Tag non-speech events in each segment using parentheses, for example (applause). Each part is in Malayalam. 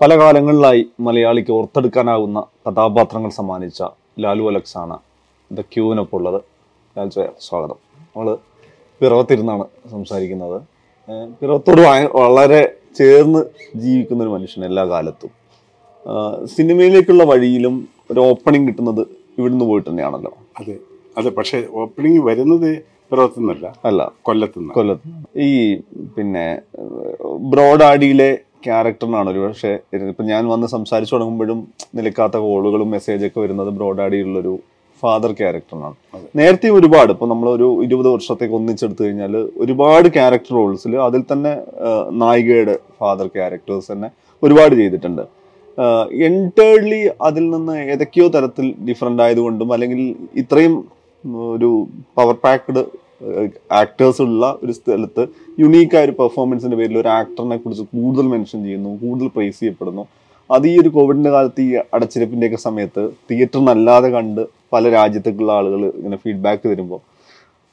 പല കാലങ്ങളിലായി മലയാളിക്ക് ഓർത്തെടുക്കാനാവുന്ന കഥാപാത്രങ്ങൾ സമ്മാനിച്ച ലാലു അലക്സ് ആണ് ദ ക്യൂവിനൊപ്പം ഉള്ളത്. ലാൽ ചോയ സ്വാഗതം. നമ്മൾ പിറവത്തിരുന്നാണ് സംസാരിക്കുന്നത്. പിറവത്തോട് വളരെ ചേർന്ന് ജീവിക്കുന്ന ഒരു മനുഷ്യൻ എല്ലാ കാലത്തും. സിനിമയിലേക്കുള്ള വഴിയിലും ഒരു ഓപ്പണിംഗ് കിട്ടുന്നത് ഇവിടുന്ന് പോയിട്ട് തന്നെയാണല്ലോ. അതെ അതെ പക്ഷേ ഓപ്പണിംഗ് വരുന്നത് പിറവത്തുനിന്നല്ല അല്ല കൊല്ലത്തുനിന്ന് കൊല്ലത്ത് ഈ പിന്നെ ബ്രോഡാഡിയിലെ ക്യാരക്ടറിനാണ് ഒരു പക്ഷേ ഇപ്പം ഞാൻ വന്ന് സംസാരിച്ചു തുടങ്ങുമ്പോഴും നിലക്കാത്ത കോളുകളും മെസ്സേജൊക്കെ വരുന്നത് ബ്രോഡാഡിയുള്ളൊരു ഫാദർ ക്യാരക്ടറിനാണ് നേരത്തെയും ഒരുപാട് ഇപ്പം നമ്മളൊരു ഒരു ഇരുപത് വർഷത്തേക്ക് ഒന്നിച്ചെടുത്തു കഴിഞ്ഞാൽ ഒരുപാട് ക്യാരക്ടർ റോൾസിൽ അതിൽ തന്നെ നായികയുടെ ഫാദർ ക്യാരക്ടേഴ്സ് തന്നെ ഒരുപാട് ചെയ്തിട്ടുണ്ട്. എന്റേർലി അതിൽ നിന്ന് ഏതൊക്കെയോ തരത്തിൽ ഡിഫറെന്റ് ആയതുകൊണ്ടും അല്ലെങ്കിൽ ഇത്രയും ഒരു പവർ പാക്ഡ് ആക്ടേഴ്സ് ഉള്ള ഒരു സ്ഥലത്ത് യുണീക്കായ ഒരു പെർഫോമൻസിന്റെ പേരിൽ ഒരു ആക്ടറിനെ കുറിച്ച് കൂടുതൽ മെൻഷൻ ചെയ്യുന്നു കൂടുതൽ പ്രൈസ് ചെയ്യപ്പെടുന്നു. അത് ഈ ഒരു കോവിഡിന്റെ കാലത്ത് ഈ അടച്ചിരപ്പിന്റെ ഒക്കെ സമയത്ത് തിയേറ്ററിനല്ലാതെ കണ്ട് പല രാജ്യത്തേക്കുള്ള ആളുകൾ ഇങ്ങനെ ഫീഡ്ബാക്ക് തരുമ്പോൾ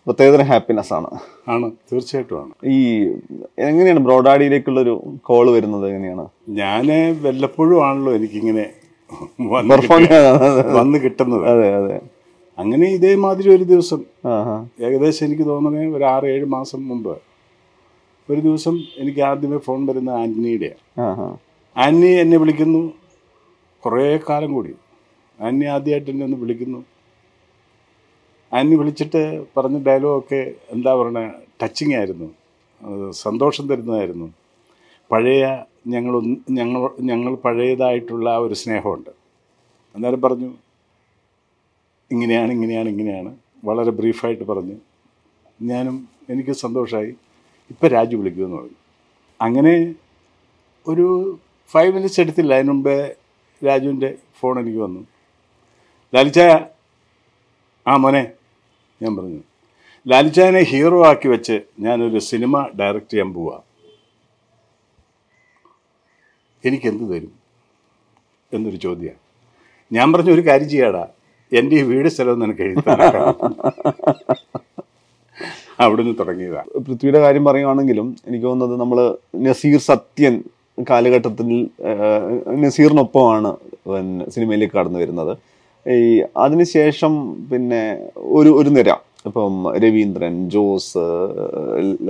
പ്രത്യേകതരം ഹാപ്പിനെസ് ആണ്. ആണ് തീർച്ചയായിട്ടും ആണ്. ഈ എങ്ങനെയാണ് ബ്രോഡാഡിയിലേക്കുള്ള ഒരു കോൾ വരുന്നത് എങ്ങനെയാണ്? ഞാൻ വല്ലപ്പോഴും ആണല്ലോ എനിക്കിങ്ങനെ വന്ന് കിട്ടുന്നത്. അതെ അതെ. അങ്ങനെ ഇതേമാതിരി ഒരു ദിവസം ഏകദേശം എനിക്ക് തോന്നുന്നത് ഒരു ആറ് ഏഴ് മാസം മുമ്പ്. ഒരു ദിവസം എനിക്ക് ആദ്യമേ ഫോൺ വരുന്ന ആന്റണിയുടെയാണ് ആന്റണി എന്നെ വിളിക്കുന്നു. കുറേ കാലം കൂടി. ആന്റണി ആദ്യമായിട്ട് എന്നെ ഒന്ന് വിളിക്കുന്നു. ആന്റണി വിളിച്ചിട്ട് പറഞ്ഞ ഡയലോഗൊക്കെ എന്താ പറയണ ടച്ചിങ് ആയിരുന്നു. സന്തോഷം തരുന്നതായിരുന്നു. പഴയ ഞങ്ങൾ ഞങ്ങൾ ഞങ്ങൾ പഴയതായിട്ടുള്ള ആ ഒരു സ്നേഹമുണ്ട്. അന്നേരം പറഞ്ഞു ഇങ്ങനെയാണ് ഇങ്ങനെയാണ് ഇങ്ങനെയാണ്. വളരെ ബ്രീഫായിട്ട് പറഞ്ഞ്. ഞാനും എനിക്ക് സന്തോഷമായി ഇപ്പം രാജു വിളിക്കുമെന്ന് പറഞ്ഞു. അങ്ങനെ ഒരു ഫൈവ് മിനിറ്റ്സ് എടുത്തില്ല. അതിന് മുമ്പേ രാജുവിന്റെ ഫോൺ എനിക്ക് വന്നു. ലാലിച്ചായ ആ മോനെ ഞാൻ പറഞ്ഞു. ലാലിച്ചായനെ ഹീറോ ആക്കി വെച്ച് ഞാനൊരു സിനിമ ഡയറക്റ്റ് ചെയ്യാൻ പോവാ. എനിക്കെന്ത് തരും? എന്നൊരു ചോദ്യമാണ്. ഞാൻ പറഞ്ഞ ഒരു കാര്യം ചെയ്യാടാ. എന്റെ ഈ വീട് സ്ഥലം നിനക്ക് എഴുതാൻ അവിടുന്ന് തുടങ്ങിയതാണ് പൃഥ്വിയുടെ കാര്യം പറയുകയാണെങ്കിലും എനിക്ക് തോന്നുന്നത് നമ്മൾ നസീർ സത്യൻ കാലഘട്ടത്തിൽ നസീറിനൊപ്പമാണ് സിനിമയിലേക്ക് കടന്നു വരുന്നത്. ഈ അതിനുശേഷം പിന്നെ ഒരു ഒരു നിര. ഇപ്പം രവീന്ദ്രൻ ജോസ്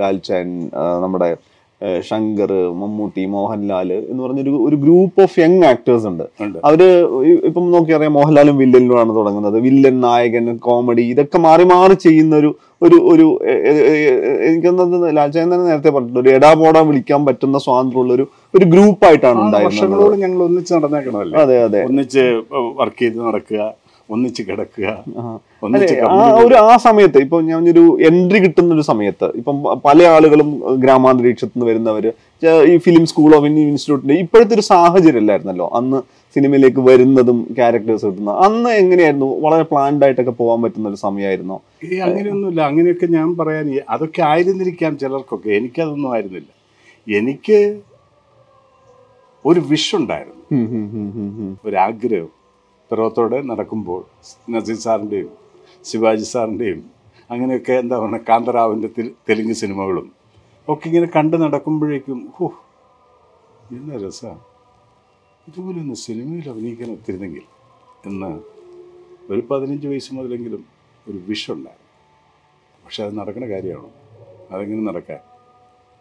ലാൽചാൻ നമ്മുടെ ശങ്കർ മമ്മൂട്ടി മോഹൻലാൽ എന്ന് പറഞ്ഞൊരു ഒരു ഗ്രൂപ്പ് ഓഫ് യങ് ആക്ടേഴ്സ് ഉണ്ട്. അവർ ഇപ്പം നോക്കിയറിയാം മോഹൻലാലും വില്ലനിലുമാണ് തുടങ്ങുന്നത്. വില്ലൻ നായകൻ കോമഡി ഇതൊക്കെ മാറി മാറി ചെയ്യുന്ന ഒരു ഒരു ഒരു എനിക്കൊന്നത് തന്നെ നേരത്തെ പറഞ്ഞിട്ടുണ്ട്. ഒരു എടാ പോടാ വിളിക്കാൻ പറ്റുന്ന സ്വാതന്ത്ര്യമുള്ള ഒരു ഒരു ഗ്രൂപ്പായിട്ടാണ് ഉണ്ടായിരുന്നത്. ഞങ്ങൾ ഒന്നിച്ച് നടന്നേക്കണമല്ലോ? അതെ അതെ. ഒന്നിച്ച് വർക്ക് ചെയ്ത് നടക്കുക. ഒന്നിച്ച് കിടക്കുക. ആ. ഒരു ആ സമയത്ത് ഇപ്പൊ ഞാൻ ഒരു എൻട്രി കിട്ടുന്ന ഒരു സമയത്ത് ഇപ്പം പല ആളുകളും ഗ്രാമാന്തരീക്ഷത്തിൽ നിന്ന് വരുന്നവര് ഈ ഫിലിം സ്കൂൾ ഓഫ് ഇന്ത്യൻ ഇൻസ്റ്റിറ്റ്യൂട്ടിന്റെ ഇപ്പോഴത്തെ ഒരു സാഹചര്യം അല്ലായിരുന്നല്ലോ അന്ന് സിനിമയിലേക്ക് വരുന്നതും ക്യാരക്ടേഴ്സ് കിട്ടുന്ന അന്ന് എങ്ങനെയായിരുന്നു? വളരെ പ്ലാൻഡ് ആയിട്ടൊക്കെ പോകാൻ പറ്റുന്ന ഒരു സമയമായിരുന്നു? ഈ അങ്ങനെയൊന്നുമില്ല. അങ്ങനെയൊക്കെ ഞാൻ പറയാൻ അതൊക്കെ ആയിരുന്നിരിക്കാം ചിലർക്കൊക്കെ. എനിക്കതൊന്നും ആയിരുന്നില്ല. എനിക്ക് ഒരു വിഷുണ്ടായിരുന്നു ഉണ്ടായിരുന്നു. ഹും, പിറവത്തോടെ നടക്കുമ്പോൾ നസീർ സാറിന്റെയും ശിവാജി സാറിന്റെയും അങ്ങനെയൊക്കെ എന്താ പറയുക കാന്തറാവിന്റെ തെലുങ്ക് സിനിമകളും ഒക്കെ ഇങ്ങനെ കണ്ട് നടക്കുമ്പോഴേക്കും ഹോ എന്ന രസമാണ് ഇതുപോലെ ഒന്ന് സിനിമയിൽ അഭിനയിക്കാൻ എത്തിരുന്നെങ്കിൽ എന്ന് ഒരു പതിനഞ്ച് വയസ്സ് മുതലെങ്കിലും ഒരു വിഷുണ്ടായിരുന്നു പക്ഷെ അത് നടക്കുന്ന കാര്യമാണോ? അതെങ്ങനെ നടക്കാൻ?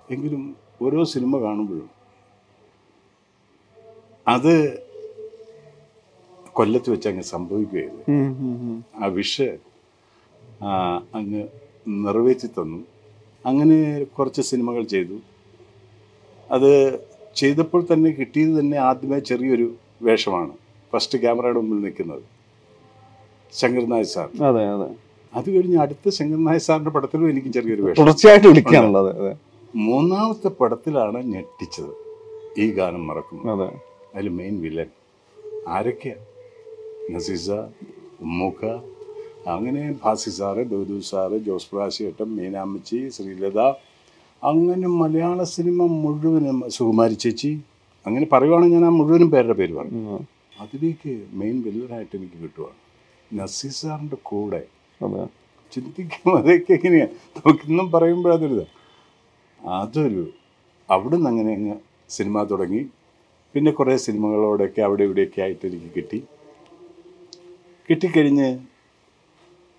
എങ്കിലും ഓരോ സിനിമ കാണുമ്പോഴും അത് കൊല്ലത്ത് വെച്ച് അങ്ങ് സംഭവിക്കുകയായിരുന്നു. ആ വിഷ് അങ്ങ് നിറവേറ്റി തന്നു. അങ്ങനെ കുറച്ച് സിനിമകൾ ചെയ്തു. അത് ചെയ്തപ്പോൾ തന്നെ കിട്ടിയത് തന്നെ ആദ്യമേ ചെറിയൊരു വേഷമാണ്. ഫസ്റ്റ് ക്യാമറയുടെ മുമ്പിൽ നിൽക്കുന്നത്. ശങ്കർ സാർ. അതെ അതെ. അത് കഴിഞ്ഞ് അടുത്ത ശങ്കർ സാറിന്റെ പടത്തിലും എനിക്ക് ചെറിയൊരു വേഷം. തുടർച്ചയായിട്ട് വിളിക്കാനുള്ളത് മൂന്നാമത്തെ പടത്തിലാണ് ഞെട്ടിച്ചത്. ഈ ഗാനം മറക്കുന്നത് അതെ. അതിൽ മെയിൻ വില്ലൻ ആരൊക്കെയാ? നസീസ ഉമ്മൂക്ക അങ്ങനെ ഭാസി സാറ് ബഹദൂ സാറ് ജോസ് പ്രാശിയേട്ടൻ മീനാമ്മച്ചി ശ്രീലത അങ്ങനെ മലയാള സിനിമ മുഴുവനും സുകുമാരി ചേച്ചി. അങ്ങനെ പറയുവാണെങ്കിൽ ഞാൻ ആ മുഴുവനും പേരുടെ പേര് പറഞ്ഞു. അതിലേക്ക് മെയിൻ വില്ലനായിട്ട് എനിക്ക് കിട്ടുവാണ്. നസീർ സാറിന്റെ കൂടെ ചിന്തിക്കും അതൊക്കെ എങ്ങനെയാണ് നമുക്കിന്നും പറയുമ്പോഴതൊരു അതൊരു അവിടെ അവിടുന്ന് അങ്ങനെ അങ്ങ് സിനിമ തുടങ്ങി. പിന്നെ കുറേ സിനിമകളോടൊക്കെ അവിടെ ഇവിടെയൊക്കെ ആയിട്ട് എനിക്ക് കിട്ടി. കിട്ടിക്കഴിഞ്ഞ്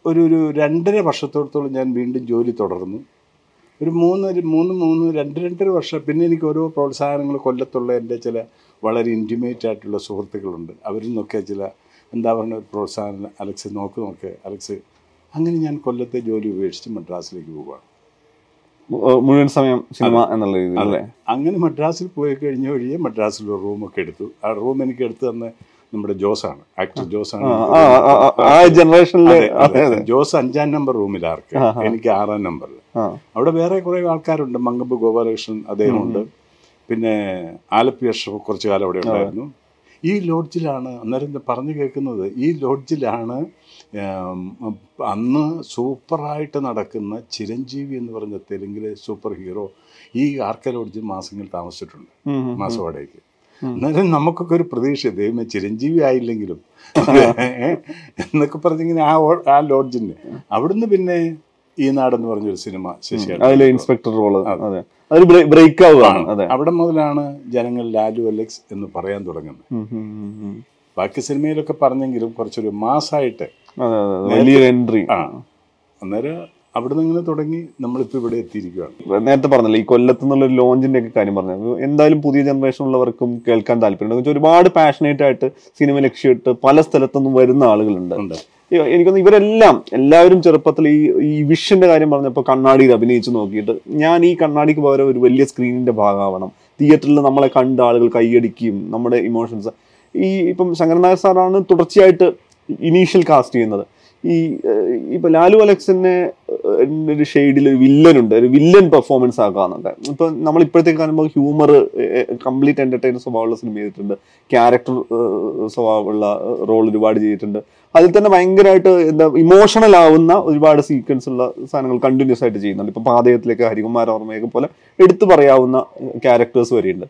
ഒരു ഒരു രണ്ടര വർഷത്തോടത്തോളം ഞാൻ വീണ്ടും ജോലി തുടർന്നു. ഒരു മൂന്ന് മൂന്ന് മൂന്ന് രണ്ട് രണ്ടര വർഷം പിന്നെ എനിക്ക് ഓരോ പ്രോത്സാഹനങ്ങൾ കൊല്ലത്തുള്ള എന്റെ ചില വളരെ ഇന്റിമേറ്റ് ആയിട്ടുള്ള സുഹൃത്തുക്കളുണ്ട്. അവരിൽ നിന്നൊക്കെ ചില എന്താ പറയുക പ്രോത്സാഹനം അലക്സ് നോക്ക് നോക്ക് അലക്സ് അങ്ങനെ ഞാൻ കൊല്ലത്തെ ജോലി ഉപേക്ഷിച്ച് മദ്രാസിലേക്ക് പോവുകയാണ് മുഴുവൻ സമയം സിനിമ എന്നുള്ള രീതിയിൽ അങ്ങനെ മദ്രാസിൽ പോയി കഴിഞ്ഞ വഴിയെ മദ്രാസിൽ ഒരു റൂമൊക്കെ എടുത്തു. ആ റൂം എനിക്ക് എടുത്തു തന്ന നമ്മുടെ ജോസാണ്. ആക്ടർ ജോസാണ് ആ, ജനറേഷനിലെ. ജോസ് അഞ്ചാം നമ്പർ റൂമിലാർക്ക് എനിക്ക് ആറാം നമ്പറിൽ അവിടെ വേറെ കുറേ ആൾക്കാരുണ്ട്. മങ്കമ്പ് ഗോപാലകൃഷ്ണൻ അദ്ദേഹമുണ്ട്. പിന്നെ ആലപ്പി അഷ്റഫ് കുറച്ചു കാലം അവിടെ ഉണ്ടായിരുന്നു. ഈ ലോഡ്ജിലാണ് അന്നേരം പറഞ്ഞു കേൾക്കുന്നത്. ഈ ലോഡ്ജിലാണ് അന്ന് സൂപ്പറായിട്ട് നടക്കുന്ന ചിരഞ്ജീവി എന്ന് പറഞ്ഞ തെലുങ്കിലെ സൂപ്പർ ഹീറോ ഈ ആർക്ക ലോഡ്ജിൽ മാസങ്ങൾ താമസിച്ചിട്ടുണ്ട്. മാസവാടകയ്ക്ക്. എന്നാലും നമുക്കൊക്കെ ഒരു പ്രതീക്ഷ ദൈവമേ ചിരഞ്ജീവി ആയില്ലെങ്കിലും. എന്നൊക്കെ പറഞ്ഞിങ്ങനെ ആ ആ ലോഡ്ജിന് അവിടുന്ന് പിന്നെ ഈ നാടെന്ന് പറഞ്ഞൊരു സിനിമ ശശിയാണ് ഇൻസ്പെക്ടർ റോൾ. അതെ. അതൊരു ബ്രേക്ക് ആവുകയാണ് അവിടെ മുതലാണ് ജനങ്ങൾ ലാലു അലക്സ് എന്ന് പറയാൻ തുടങ്ങുന്നത്. ബാക്കി സിനിമയിലൊക്കെ പറഞ്ഞെങ്കിലും കുറച്ചൊരു മാസായിട്ട്. വലിയൊരു എൻട്രി. ആ. അന്നേരം അവിടെ നിന്ന് ഇങ്ങനെ തുടങ്ങി നമ്മളിപ്പോൾ ഇവിടെ എത്തിയിരിക്കുകയാണ്. നേരത്തെ പറഞ്ഞല്ലോ ഈ കൊല്ലത്ത് നിന്നുള്ള ലോഞ്ചിന്റെ ഒക്കെ കാര്യം പറഞ്ഞു എന്തായാലും പുതിയ ജനറേഷൻ ഉള്ളവർക്കും കേൾക്കാൻ താല്പര്യമുണ്ട്. ഒരുപാട് പാഷനേറ്റ് ആയിട്ട് സിനിമ ലക്ഷ്യമിട്ട് പല സ്ഥലത്തുനിന്നും വരുന്ന ആളുകളുണ്ട്. എനിക്കൊന്ന് ഇവരെല്ലാം എല്ലാവരും ചെറുപ്പത്തിൽ ഈ ഈ വിഷന്റെ കാര്യം പറഞ്ഞപ്പോൾ കണ്ണാടിയിൽ അഭിനയിച്ച് നോക്കിയിട്ട് ഞാൻ ഈ കണ്ണാടിക്ക് പകരം ഒരു വലിയ സ്ക്രീനിന്റെ ഭാഗമാവണം. തിയേറ്ററിൽ നമ്മളെ കണ്ട ആളുകൾ കൈയടിക്കുകയും നമ്മുടെ ഇമോഷൻസ് ഈ ഇപ്പം ശങ്കരനായ സാറാണ് തുടർച്ചയായിട്ട് ഇനീഷ്യൽ കാസ്റ്റ് ചെയ്യുന്നത്. ഈ ഇപ്പൊ ലാലു അലക്സിനെ ഒരു ഷെയ്ഡിൽ ഒരു വില്ലൻ ഉണ്ട്. ഒരു വില്ലൻ പെർഫോമൻസ് ആക്കാന്നുണ്ട് ഇപ്പൊ നമ്മൾ ഇപ്പോഴത്തേക്ക് കാണുമ്പോൾ ഹ്യൂമർ കംപ്ലീറ്റ് എന്റർടൈനർ സ്വഭാവമുള്ള സിനിമ ചെയ്തിട്ടുണ്ട്. ക്യാരക്ടർ സ്വഭാവമുള്ള റോൾ ഒരുപാട് ചെയ്തിട്ടുണ്ട്. അതിൽ തന്നെ ഭയങ്കരമായിട്ട് എന്താ ഇമോഷണൽ ആവുന്ന ഒരുപാട് സീക്വൻസ് ഉള്ള സാധനങ്ങൾ കണ്ടിന്യൂസ് ആയിട്ട് ചെയ്യുന്നുണ്ട്. ഇപ്പൊ പാതയത്തിലേക്ക് ഹരികുമാർ ഓർമ്മയൊക്കെ പോലെ എടുത്തു പറയാവുന്ന ക്യാരക്ടേഴ്സ് വരെയുണ്ട്.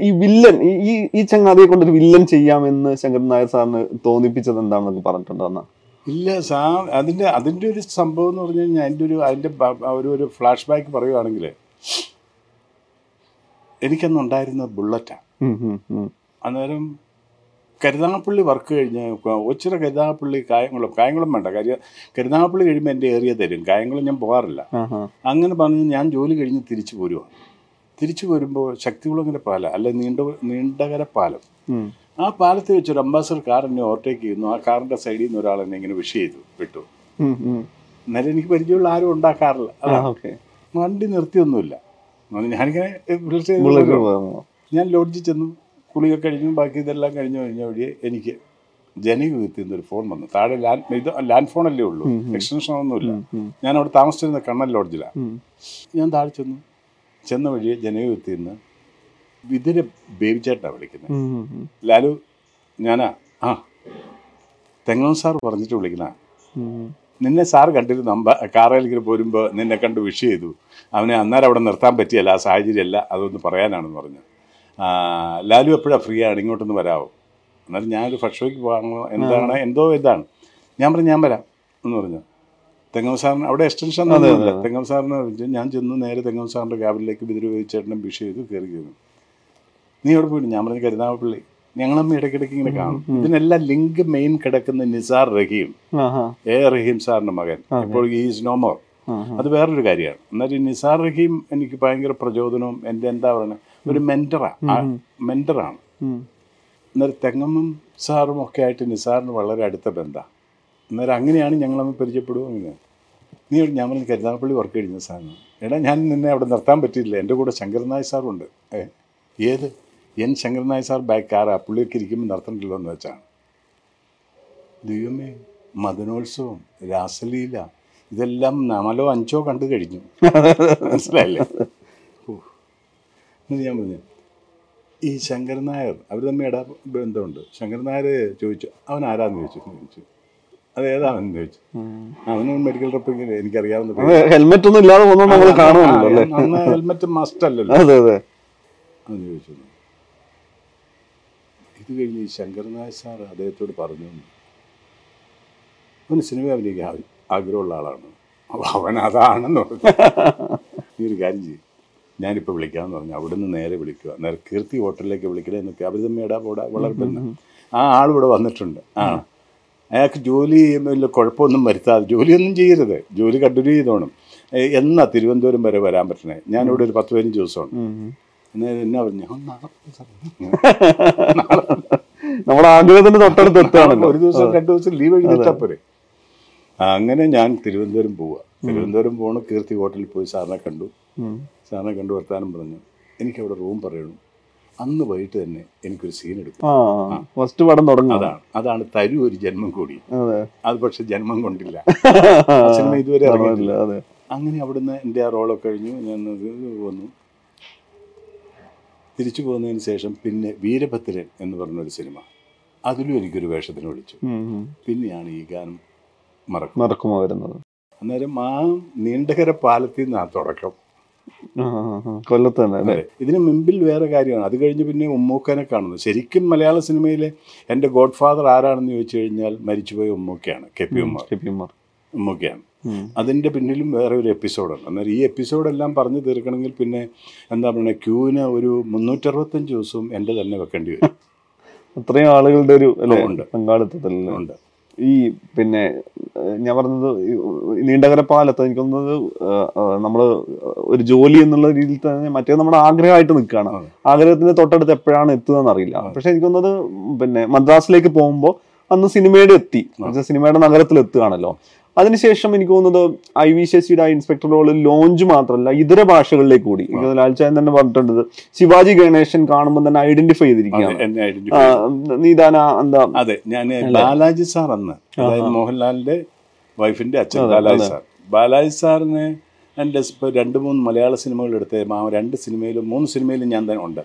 ഈ വില്ലൻ ഈ- ഈ ചങ്ങാതിയെ കൊണ്ട് ഒരു വില്ലൻ ചെയ്യാമെന്ന് ശങ്കരൻ നായർ സാറിന് തോന്നിപ്പിച്ചത് എന്താണെന്നൊക്കെ പറഞ്ഞിട്ടുണ്ട് അന്ന്? ഇല്ല സാ അതിന്റെ അതിന്റെ ഒരു സംഭവം എന്ന് പറഞ്ഞു കഴിഞ്ഞാൽ അതിന്റെ ഒരു അതിന്റെ ഒരു ഒരു ഫ്ലാഷ് ബാക്ക് പറയുവാണെങ്കിൽ എനിക്കന്ന് ഉണ്ടായിരുന്ന ബുള്ളറ്റാണ്. അന്നേരം കരുതാപ്പള്ളി വർക്ക് കഴിഞ്ഞ് ഒച്ചിറ കരുതാപ്പള്ളി കായംകുളം കായംകുളം വേണ്ട കാര്യം കരുതാപ്പള്ളി കഴിയുമ്പോൾ എന്റെ ഏറിയ തരും. കായംകുളം ഞാൻ പോകാറില്ല. അങ്ങനെ പറഞ്ഞ് ഞാൻ ജോലി കഴിഞ്ഞ് തിരിച്ചു പോരുവാണ് തിരിച്ചു വരുമ്പോൾ ശക്തികുളങ്ങര പാലം അല്ലെ നീണ്ട നീണ്ടകര പാലം. ആ പാലത്ത് വെച്ചൊരു അംബാസഡർ കാർ എന്നെ ഓവർടേക്ക് ചെയ്യുന്നു. ആ കാറിന്റെ സൈഡിൽ നിന്ന് ഒരാൾ എന്നെ ഇങ്ങനെ വിഷ് ചെയ്തു വിട്ടു. എന്നാലും എനിക്ക് പരിചയമുള്ള ആരും ഉണ്ടാക്കാറില്ല. അതാണ്. വണ്ടി നിർത്തിയൊന്നുമില്ല. ഞാനിങ്ങനെ? ഞാൻ ലോഡ്ജിൽ ചെന്നു. കുളിയൊക്കെ കഴിഞ്ഞു. ബാക്കി ഇതെല്ലാം കഴിഞ്ഞു. കഴിഞ്ഞ വഴിയെ എനിക്ക് ജനയുഗത്തിൽ നിന്നൊരു ഫോൺ വന്നു. താഴെ ലാൻഡ് ഇത് ലാൻഡ് ഫോണല്ലേ ഉള്ളൂ. എക്സ്റ്റൻഷൻ ഒന്നുമില്ല. ഇല്ല ഞാൻ അവിടെ താമസിച്ചിരുന്ന കണ്ണൻ ലോഡ്ജിലാണ് ഞാൻ താഴെ ചെന്നു. ചെന്ന വഴിയെ ജനയുഗത്തിൽ നിന്ന് വിതിര ചേട്ടാ വിളിക്കുന്നത്. ലാലു ഞാനാ. ആ. തെങ്ങോൻ സാർ പറഞ്ഞിട്ട് വിളിക്കുന്ന. നിന്നെ സാർ കണ്ടിരുന്നു. അമ്പ കാറയിലേക്ക് പോരുമ്പോൾ നിന്നെ കണ്ട് വിഷ് ചെയ്തു. അവനെ അന്നേരം അവിടെ നിർത്താൻ പറ്റിയല്ല ആ സാഹചര്യമല്ല അതൊന്ന് പറയാനാണെന്ന് പറഞ്ഞു. ലാലു എപ്പോഴാണ് ഫ്രീ ആണ്? ഇങ്ങോട്ടൊന്ന് വരാമോ എന്നാലും ഞാനൊരു ഫഷോയ്ക്ക് പോകാമോ എന്താണ്? എന്തോ ഇതാണ്. ഞാൻ പറഞ്ഞു ഞാൻ വരാം എന്ന് പറഞ്ഞു. തെങ്ങം സാറിന് അവിടെ എക്സ്റ്റൻഷൻ തെങ്ങം സാറിന് ഞാൻ ചെന്നു നേരെ തെങ്ങം സാറിന്റെ ക്യാബിനിലേക്ക് ബിദിരു ചേട്ടനും വിഷ് ചെയ്തു കയറി കയറി. നീ അവിടെ പോയിട്ട് ഞാൻ പറഞ്ഞു കരുനാഗപ്പള്ളി ഞങ്ങളമ്മ ഇടയ്ക്കിടയ്ക്ക് ഇങ്ങനെ കാണും. ഇതിനെല്ലാം ലിങ്ക് മെയിൻ കിടക്കുന്ന നിസാർ റഹീം. എ റഹീം സാറിന്റെ മകൻ. ഇപ്പോൾ ഈസ് നോ മോർ ആഹാ. അത് വേറൊരു കാര്യമാണ്. എന്നാൽ ഈ നിസാർ റഹീം എനിക്ക് ഭയങ്കര പ്രചോദനവും എന്റെ എന്താ പറയുക ഒരു മെന്ററാണ് മെന്ററാണ് എന്നാൽ തെങ്ങമ്മും സാറും ഒക്കെ ആയിട്ട് നിസാറിന് വളരെ അടുത്ത ബന്ധമാണ്. അന്നേരം അങ്ങനെയാണ് ഞങ്ങളമ്മ പരിചയപ്പെടുക അങ്ങനെ നീ ഞാൻ പറഞ്ഞു കരുനാഗപ്പള്ളി വർക്ക് കഴിഞ്ഞ സാറിന്. എടാ ഞാൻ നിന്നെ അവിടെ നിർത്താൻ പറ്റിയില്ല. എന്റെ കൂടെ ശങ്കരനായ സാറുണ്ട് ഏ ഏത്? എൻ ശങ്കരനായ സാർ ബാക്ക് ആരാ പുള്ളിയൊക്കെ ഇരിക്കുമ്പോൾ നടത്തണ്ടല്ലോ എന്ന് വെച്ചാണ് ദൈവമേ മദനോത്സവം രാസലീല ഇതെല്ലാം നാലോ അഞ്ചോ കണ്ടു കഴിഞ്ഞു. (laughs) മനസ്സിലായില്ലേ? ഓ. ഞാൻ പറഞ്ഞു ഈ ശങ്കരൻ നായർ അവർ തമ്മിൽ ഇടാ ബന്ധമുണ്ട്. ശങ്കരൻ നായർ ചോദിച്ചു അവൻ ആരാന്ന് ചോദിച്ചു? ചോദിച്ചു. അത് ഏതാണെന്ന് ചോദിച്ചു. അവനും മെഡിക്കൽ റെപ്പിൽ എനിക്കറിയാവുന്ന ഹെൽമെറ്റ് ഒന്നും ഇല്ലാതെ നമ്മൾ ഹെൽമെറ്റ് മസ്റ്റ് അല്ലല്ലോ. അതെ അതെ. ചോദിച്ചു. ഇത് കഴിഞ്ഞ് ഈ ശങ്കരൻ സാർ അദ്ദേഹത്തോട് പറഞ്ഞു. അവന് സിനിമ അഭിനയിക്കാൻ ആഗ്ര- ആഗ്രഹമുള്ള ആളാണ്. അപ്പോൾ അവൻ അതാണെന്ന് പറഞ്ഞു. നീ ഒരു കാര്യം ചെയ്യും. ഞാനിപ്പോൾ വിളിക്കാമെന്ന് പറഞ്ഞു. അവിടുന്ന് നേരെ വിളിക്കുക. നേരെ കീർത്തി ഹോട്ടലിലേക്ക് വിളിക്കണേ എന്നൊക്കെ അവർ തമ്മിടാ പോടാ വളർത്തുന്ന. ആ ആൾ ഇവിടെ വന്നിട്ടുണ്ട്. ആ. അയാൾക്ക് ജോലി വലിയ കുഴപ്പമൊന്നും വരുത്താതെ ജോലിയൊന്നും ചെയ്യരുത്. ജോലി കണ്ടിന്യൂ ചെയ്തോണം. എന്നാ തിരുവനന്തപുരം വരെ വരാൻ പറ്റണേ? ഞാനിവിടെ ഒരു പത്ത് പതിനഞ്ച് ദിവസമാണ്. എന്നെ പറഞ്ഞു? നാളെ. നമ്മുടെ ആഗ്രഹത്തിന്റെ തൊട്ടടുത്ത് എത്തുകയാണല്ലോ. ഒരു ദിവസം രണ്ട് ദിവസം ലീവ് എഴുതിട്ടാ പോരെ അങ്ങനെ ഞാൻ തിരുവനന്തപുരം പോവുക തിരുവനന്തപുരം പോണ കീർത്തി ഹോട്ടലിൽ പോയി സാറിനെ കണ്ടു. സാറിനെ കണ്ടു വർത്താനം പറഞ്ഞു. എനിക്ക് അവിടെ റൂം പറയണം. അന്ന് വൈകിട്ട് തന്നെ എനിക്കൊരു സീൻ എടുക്കും ഫസ്റ്റ് പടം തുടങ്ങും. അതാണ്. അതാണ് തരു ഒരു ജന്മം കൂടി. അതെ. പക്ഷെ ജന്മം കൊണ്ടില്ല. (laughs) സിനിമ ഇതുവരെ അറിയില്ല അങ്ങനെ അവിടുന്ന് എന്റെ ആ റോളൊക്കെ കഴിഞ്ഞു. ഞാൻ വന്നു. തിരിച്ചു പോകുന്നതിന് ശേഷം പിന്നെ വീരഭദ്രൻ എന്ന് പറഞ്ഞൊരു സിനിമ അതിലും എനിക്കൊരു വേഷത്തിന് വിളിച്ചു. പിന്നെയാണ് ഈ ഗാനം മറക്കും മറക്കുമോ വരുന്നത്? അന്നേരം ആ നീണ്ടകര പാലത്തിൽ നിന്ന് തുടക്കം. ആ, തുടക്കം ആ. കൊല്ലത്ത് തന്നെ ഇതിന് മുമ്പിൽ വേറെ കാര്യമാണ്. അത് കഴിഞ്ഞ് പിന്നെ ഉമ്മൂക്കനെ കാണുന്നു ശരിക്കും മലയാള സിനിമയിലെ എന്റെ ഗോഡ് ഫാദർ ആരാണെന്ന് ചോദിച്ചു കഴിഞ്ഞാൽ മരിച്ചുപോയ ഉമ്മൂക്കയാണ് K P Ummer. K P Ummer. ഉമ്മൂക്കയാണ്. അതിന്റെ പിന്നിലും വേറെ ഒരു എപ്പിസോഡുണ്ട്. അന്നേരം ഈ എപ്പിസോഡെല്ലാം പറഞ്ഞു തീർക്കണമെങ്കിൽ പിന്നെ എന്താ പറയുക ക്യൂവിന് ഒരു മുന്നൂറ്ററുപത്തഞ്ച് ദിവസവും എന്റെ തന്നെ വെക്കേണ്ടി വരും. അത്രയും ആളുകളുടെ ഒരു. പങ്കാളിത്തത്തിൽ. ഉണ്ട്. ഈ പിന്നെ ഞാൻ പറഞ്ഞത് നീണ്ടകര പാലത്ത് എനിക്ക് തോന്നുന്നത് നമ്മൾ ഒരു ജോലി എന്നുള്ള രീതിയിൽ തന്നെ മറ്റേ നമ്മുടെ ആഗ്രഹമായിട്ട് നിൽക്കുകയാണ്. ആഗ്രഹത്തിന്റെ തൊട്ടടുത്ത് എപ്പോഴാണ് എത്തുകയെന്ന് അറിയില്ല. പക്ഷെ എനിക്ക് തോന്നുന്നത് പിന്നെ മദ്രാസിലേക്ക് പോകുമ്പോൾ അന്ന് സിനിമയുടെ എത്തി. സിനിമയുടെ നഗരത്തിൽ എത്തുകയാണല്ലോ. അതിനുശേഷം എനിക്ക് തോന്നുന്നത് ഐ വി ശശിയുടെ ഇൻസ്പെക്ടർ റോൾ ലോഞ്ച് മാത്രമല്ല ഇതര ഭാഷകളിലേക്ക് കൂടി. ലാൽച്ചായൻ തന്നെ പറഞ്ഞിട്ടുണ്ട് ശിവാജി ഗണേശൻ കാണുമ്പോൾ തന്നെ ഐഡന്റിഫൈ ചെയ്തിരിക്കുകയാണ്. നീതാന എന്താ? അതെ ഞാൻ ബാലാജി സാർ അന്ന് അതായത് മോഹൻലാലിന്റെ വൈഫിന്റെ അച്ഛൻ ബാലാജി സാർ. ബാലാജി സാറിന് എന്റെ ഇപ്പോൾ രണ്ട് മൂന്ന് മലയാള സിനിമകൾ എടുത്ത് ആ രണ്ട് സിനിമയിലും മൂന്ന് സിനിമയിലും ഞാൻ തന്നെ ഉണ്ട്.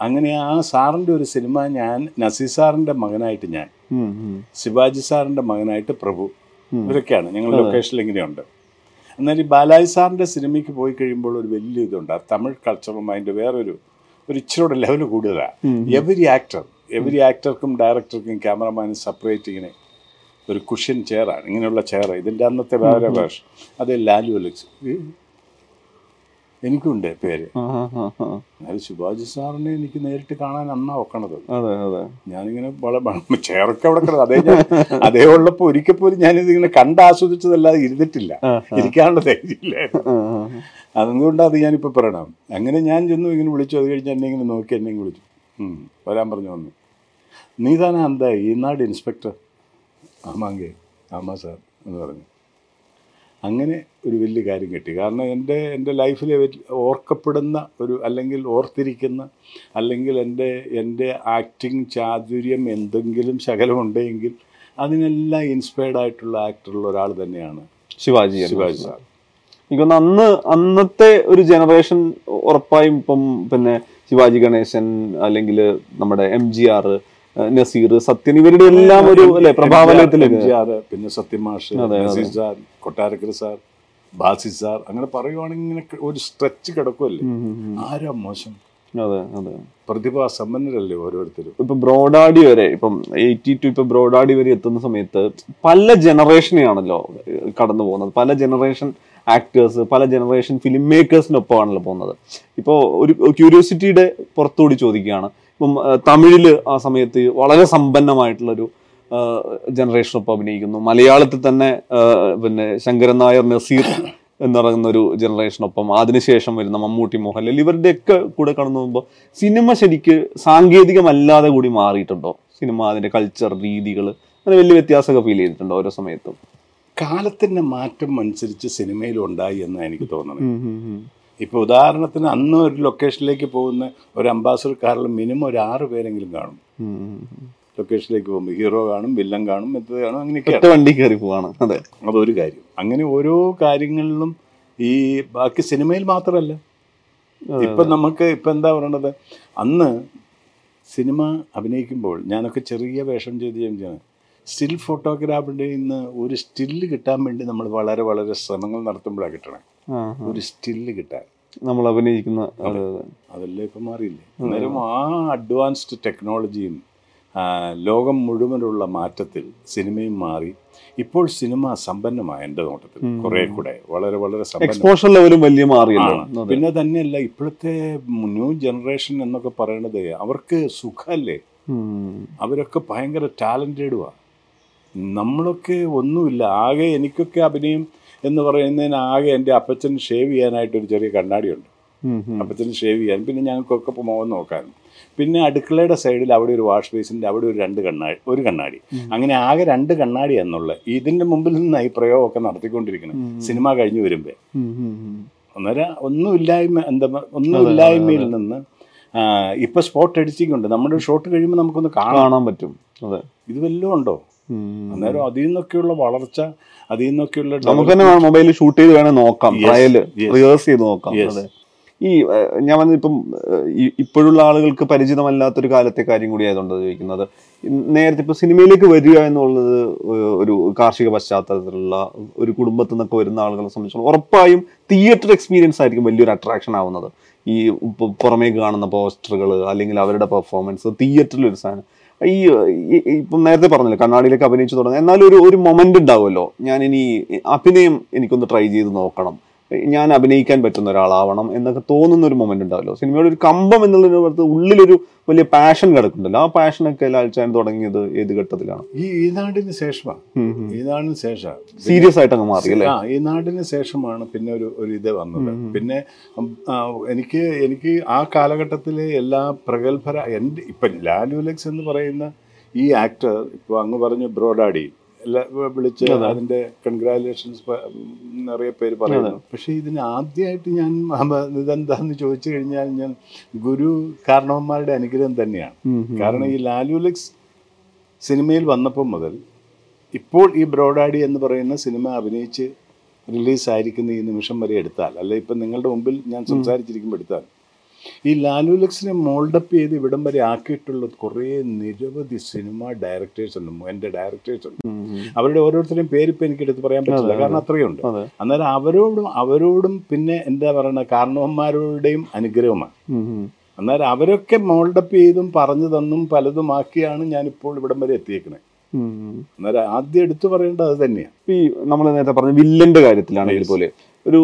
അങ്ങനെ ആ സാറിന്റെ ഒരു സിനിമ ഞാൻ നസീർ സാറിന്റെ മകനായിട്ട് ഞാൻ. ശിവാജി സാറിന്റെ മകനായിട്ട് പ്രഭു. ഇവരൊക്കെയാണ്. ഞങ്ങൾ ലൊക്കേഷനിൽ ഇങ്ങനെയുണ്ട്. എന്നാൽ ഈ ബാലാജി സാറിന്റെ സിനിമയ്ക്ക് പോയി കഴിയുമ്പോൾ ഒരു വലിയ ഇതുണ്ട്. ആ തമിഴ് കൾച്ചറും അതിന്റെ വേറൊരു ഒരു ഇച്ചിരിയുടെ ലെവൽ കൂടുതലാണ്. എവരി ആക്ടർ എവരി ആക്ടർക്കും ഡയറക്ടർക്കും ക്യാമറമാനും സെപ്പറേറ്റ് ഇങ്ങനെ ഒരു കുഷ്യൻ ചെയറാണ് ഇങ്ങനെയുള്ള ചെയർ ഇതിന്റെ അന്നത്തെ വേറെ ഭാഷ അത് ലാലു അലക്സ് എനിക്കുണ്ട് പേര്. ആ. ശിവാജി സാറിനെ എനിക്ക് നേരിട്ട് കാണാൻ അന്നാ ഒക്കണത്. ഞാനിങ്ങനെ വളരെ (laughs) അവിടെ കിടന്നു അതേ ഞാൻ അതേ ഉള്ളപ്പോൾ ഒരിക്കൽ പോലും ഞാനിത് ഇങ്ങനെ കണ്ട് ആസ്വദിച്ചതല്ലാതെ ഇരുന്നിട്ടില്ല. ഇരിക്കാനുള്ള ധൈര്യമില്ല അതുകൊണ്ട് അത് ഞാനിപ്പോൾ പറയണം. അങ്ങനെ ഞാൻ ചെന്നു ഇങ്ങനെ വിളിച്ചു. അത് കഴിഞ്ഞ് എന്നെ ഇങ്ങനെ നോക്കി എന്നെ വിളിച്ചു. വരാൻ പറഞ്ഞു വന്നു. നീ താനാ എന്താ ഈ നാട് ഇൻസ്പെക്ടർ ആമാങ്കെ ആമാ സാർ എന്ന് പറഞ്ഞു. അങ്ങനെ ഒരു വലിയ കാര്യം കിട്ടി. കാരണം എന്റെ എന്റെ ലൈഫിലെ ഓർക്കപ്പെടുന്ന ഒരു അല്ലെങ്കിൽ ഓർത്തിരിക്കുന്ന അല്ലെങ്കിൽ എന്റെ എന്റെ ആക്ടിങ് ചാതുര്യം എന്തെങ്കിലും ശകലമുണ്ടെങ്കിൽ അതിനെല്ലാം ഇൻസ്പയർഡ് ആയിട്ടുള്ള ആക്ടറുള്ള ഒരാൾ തന്നെയാണ് ശിവാജി ശിവാജി സാർ. എനിക്കൊന്ന് അന്ന് അന്നത്തെ ഒരു ജനറേഷൻ ഉറപ്പായും ഇപ്പം പിന്നെ ശിവാജി ഗണേശൻ അല്ലെങ്കിൽ നമ്മുടെ M G R Nazeer Sathyan ഇവരുടെ എല്ലാം ഒരു അല്ലെ പ്രഭാവലയത്തിലേക്ക് പിന്നെ സത്യമാഷ് Nazeer sir Kottarakkara sir Bhasi sir അങ്ങനെ പറയുവാണെങ്കിൽ ഇങ്ങനെ ഒരു സ്ട്രെച്ച് കിടക്കുമല്ലേ. ആരാ മോശം? അതെ അതെ. പ്രതിഭാ സമ്പന്നരല്ലേ ഓരോരുത്തരും? ഇപ്പൊ ബ്രോഡാഡി വരെ ഇപ്പം എയ്റ്റി ടു ഇപ്പൊ ബ്രോഡാഡി വരെ എത്തുന്ന സമയത്ത് പല ജനറേഷനെയാണല്ലോ കടന്നു പോകുന്നത്. പല ജനറേഷൻ ആക്ടേഴ്സ് പല ജനറേഷൻ ഫിലിം മേക്കേഴ്സിനൊപ്പമാണല്ലോ പോകുന്നത്. ഇപ്പോൾ ഒരു ക്യൂരിയോസിറ്റിയുടെ പുറത്തുകൂടി ചോദിക്കുകയാണ്. ഇപ്പം തമിഴിൽ തമിഴിൽ ആ സമയത്ത് വളരെ സമ്പന്നമായിട്ടുള്ളൊരു ജനറേഷൻ ഒപ്പം അഭിനയിക്കുന്നു. മലയാളത്തിൽ തന്നെ പിന്നെ ശങ്കരൻ നായർ നസീർ എന്ന് പറയുന്ന ഒരു ജനറേഷനൊപ്പം അതിനുശേഷം വരുന്ന മമ്മൂട്ടി മോഹൻലാൽ ഇവരുടെയൊക്കെ കൂടെ കടന്നു പോകുമ്പോൾ സിനിമ ശരിക്ക് സാങ്കേതികമല്ലാതെ കൂടി മാറിയിട്ടുണ്ടോ? സിനിമ അതിന്റെ കൾച്ചർ രീതികൾ അങ്ങനെ വലിയ വ്യത്യാസമൊക്കെ ഫീൽ ചെയ്തിട്ടുണ്ടോ ഓരോ സമയത്തും? കാലത്തിന്റെ മാറ്റം അനുസരിച്ച് സിനിമയിലുണ്ടായി എന്നാണ് എനിക്ക് തോന്നുന്നത് ഇപ്പൊ ഉദാഹരണത്തിന് അന്ന് ഒരു ലൊക്കേഷനിലേക്ക് പോകുന്ന ഒരു അംബാസഡർ കാറിൽ മിനിമം ഒരു ആറ് പേരെങ്കിലും കാണും. ലൊക്കേഷനിലേക്ക് പോകുമ്പോൾ ഹീറോ കാണും വില്ലൻ കാണും എന്ത് കാണും അങ്ങനെയൊക്കെ വണ്ടി കയറി പോവാണ്. അതെ. അതൊരു കാര്യം. അങ്ങനെ ഓരോ കാര്യങ്ങളിലും ഈ ബാക്കി സിനിമയിൽ മാത്രമല്ല. ഇപ്പം നമുക്ക് ഇപ്പം എന്താ പറയണത്? അന്ന് സിനിമ അഭിനയിക്കുമ്പോൾ ഞാനൊക്കെ ചെറിയ വേഷം ചെയ്ത് ചെയ്യുകയാണ് സ്റ്റിൽ ഫോട്ടോഗ്രാഫിന്റെ ഇന്ന് ഒരു സ്റ്റില്ല് കിട്ടാൻ വേണ്ടി നമ്മൾ വളരെ വളരെ ശ്രമങ്ങൾ നടത്തുമ്പോഴാണ് കിട്ടണേ ഒരു സ്റ്റില്ല് കിട്ടാൻ. നമ്മൾ അഭിനയിക്കുന്ന അതല്ലേ അതെ. അതെല്ലാം ഇപ്പം മാറിയില്ലേ? അന്നേരം ആ അഡ്വാൻസ്ഡ് ടെക്നോളജിയും ലോകം മുഴുവനുള്ള മാറ്റത്തിൽ സിനിമയും മാറി. ഇപ്പോൾ സിനിമ സമ്പന്നമായ എന്റെ നോട്ടത്തിൽ കുറെ കൂടെ വളരെ വളരെ എക്സ്പോഷർ ലെവലും വലിയ മാറിയല്ലോ. പിന്നെ തന്നെയല്ല ഇപ്പോഴത്തെ ന്യൂ ജനറേഷൻ എന്നൊക്കെ പറയണത് അവർക്ക് സുഖമല്ലേ? അവരൊക്കെ ഭയങ്കര ടാലന്റഡുവാ നമ്മളൊക്കെ ഒന്നുമില്ല. ആകെ എനിക്കൊക്കെ അഭിനയം എന്ന് പറയുന്നതിന് ആകെ എന്റെ അപ്പച്ചൻ ഷേവ് ചെയ്യാനായിട്ട് ഒരു ചെറിയ കണ്ണാടിയുണ്ട്. അപ്പച്ചൻ. ഷേവ് ചെയ്യാൻ. പിന്നെ ഞങ്ങൾക്കൊക്കെ മുഖം നോക്കാൻ. പിന്നെ അടുക്കളയുടെ സൈഡിൽ അവിടെ ഒരു വാഷ് ബേസിന്റെ അവിടെ ഒരു രണ്ട് കണ്ണാടി ഒരു കണ്ണാടി. അങ്ങനെ ആകെ രണ്ട് കണ്ണാടി എന്നുള്ള ഇതിന്റെ മുമ്പിൽ നിന്ന് ഈ പ്രയോഗമൊക്കെ നടത്തിക്കൊണ്ടിരിക്കണം സിനിമ കഴിഞ്ഞു വരുമ്പോൾ ഒന്നര ഒന്നുമില്ലായ്മ എന്താ ഒന്നുമില്ലായ്മയിൽ നിന്ന് ഇപ്പം സ്പോട്ട് അടിച്ചിട്ടുണ്ട് നമ്മുടെ ഷോട്ട് കഴിയുമ്പോൾ നമുക്കൊന്ന് കാണാൻ പറ്റും. അതെ. ഇത് വല്ലതും ഉണ്ടോ. അന്നേരം അതിൽ നിന്നൊക്കെയുള്ള വളർച്ച അതിൽ നിന്നൊക്കെയുള്ള നമുക്ക് തന്നെ മൊബൈലിൽ ഷൂട്ട് ചെയ്ത് വേണം നോക്കാം റിഹേഴ്സ് ചെയ്ത് നോക്കാം. ഈ ഞാൻ വന്നത് ഇപ്പം ഇപ്പോഴുള്ള ആളുകൾക്ക് പരിചിതമല്ലാത്തൊരു കാലത്തെ കാര്യം കൂടി ആയതുകൊണ്ട് ചോദിക്കുന്നത്. നേരത്തെ ഇപ്പൊ സിനിമയിലേക്ക് വരിക എന്നുള്ളത് ഒരു കാർഷിക പശ്ചാത്തലത്തിലുള്ള ഒരു കുടുംബത്തിൽ നിന്നൊക്കെ വരുന്ന ആളുകളെ സംബന്ധിച്ചോളം ഉറപ്പായും തിയേറ്റർ എക്സ്പീരിയൻസ് ആയിരിക്കും വലിയൊരു അട്രാക്ഷൻ ആവുന്നത്. ഈ പുറമേക്ക് കാണുന്ന പോസ്റ്ററുകൾ അല്ലെങ്കിൽ അവരുടെ പെർഫോമൻസ് തിയേറ്ററിൽ ഒരു സാധനം. ഈ ഇപ്പം നേരത്തെ പറഞ്ഞില്ല കണ്ണാടിയിലേക്ക് അഭിനയിച്ചു തുടങ്ങി എന്നാലും ഒരു ഒരു മൊമെന്റ് ഉണ്ടാവുമല്ലോ. ഞാൻ ഇനി അഭിനയം എനിക്കൊന്ന് ട്രൈ ചെയ്ത് നോക്കണം. ഞാൻ അഭിനയിക്കാൻ പറ്റുന്ന ഒരാളാവണം എന്നൊക്കെ തോന്നുന്ന ഒരു മൊമെന്റ് ഉണ്ടാവല്ലോ. സിനിമയുടെ ഒരു കമ്പം എന്നുള്ളതിന് പുറത്ത് ഉള്ളിലൊരു വലിയ പാഷൻ കിടക്കുന്നുണ്ടല്ലോ. ആ പാഷനൊക്കെ ലാൽച്ചാൻ തുടങ്ങിയത് ഏത് ഘട്ടത്തിലാണ്? ഈ ഈ നാടിന് ശേഷമാണ്. ഈ നാടിന് ശേഷം. സീരിയസ് ആയിട്ട് അങ്ങ് മാറി അല്ലേ? ആ ഈ നാടിന് ശേഷമാണ് പിന്നെ ഒരു ഒരു ഇത് വന്നത്. പിന്നെ എനിക്ക് എനിക്ക് ആ കാലഘട്ടത്തിലെ എല്ലാ പ്രഗത്ഭര എന്റെ ഇപ്പം ലാലുലക്സ് എന്ന് പറയുന്ന ഈ ആക്ടർ ഇപ്പോൾ അങ്ങ് പറഞ്ഞു ബ്രോഡാഡി വിളിച്ച് അതിന്റെ കൺഗ്രാലേഷൻസ് നിറയെ പേര് പറയുന്നു. പക്ഷേ ഇതിന് ആദ്യമായിട്ട് ഞാൻ ഇതെന്താന്ന് ചോദിച്ചു കഴിഞ്ഞാൽ ഞാൻ ഗുരു കാരണവന്മാരുടെ അനുഗ്രഹം തന്നെയാണ്. കാരണം ഈ ലാലുലിക്സ് സിനിമയിൽ വന്നപ്പോൾ മുതൽ ഇപ്പോൾ ഈ ബ്രോഡാഡി എന്ന് പറയുന്ന സിനിമ അഭിനയിച്ച് റിലീസായിരിക്കുന്ന ഈ നിമിഷം വരെ എടുത്താൽ അല്ലെ ഇപ്പം നിങ്ങളുടെ മുമ്പിൽ ഞാൻ സംസാരിച്ചിരിക്കുമ്പോൾ എടുത്താൽ ഈ ലാലു ലക്സിനെ മോൾഡപ്പ് ചെയ്ത് ഇവിടം വരെ ആക്കിയിട്ടുള്ള കുറേ നിരവധി സിനിമ ഡയറക്ടേഴ്സ് ഉണ്ട് എന്റെ ഡയറക്ടേഴ്സ് ഉണ്ട്. അവരുടെ ഓരോരുത്തരെയും പേരിപ്പോൾ എനിക്ക് എടുത്ത് പറയാൻ പറ്റില്ല കാരണം അത്രയുണ്ട്. അതെ. അന്നേരം അവരോടും അവരോടും പിന്നെ എന്താ പറയുക കാരണവന്മാരുടെയും അനുഗ്രഹമാണ്. അന്നേരം അവരൊക്കെ മോൾഡപ്പ് ചെയ്തും പറഞ്ഞു തന്നും പലതുമാക്കിയാണ് ഞാനിപ്പോൾ ഇവിടം വരെ എത്തിയേക്കുന്നത്. അന്നേരം ആദ്യം എടുത്തു പറയേണ്ടത് അത് തന്നെയാണ് ഈ നമ്മൾ നേരത്തെ പറഞ്ഞ വില്ലന്റെ കാര്യത്തിലാണെങ്കിൽ പോലെ ഒരു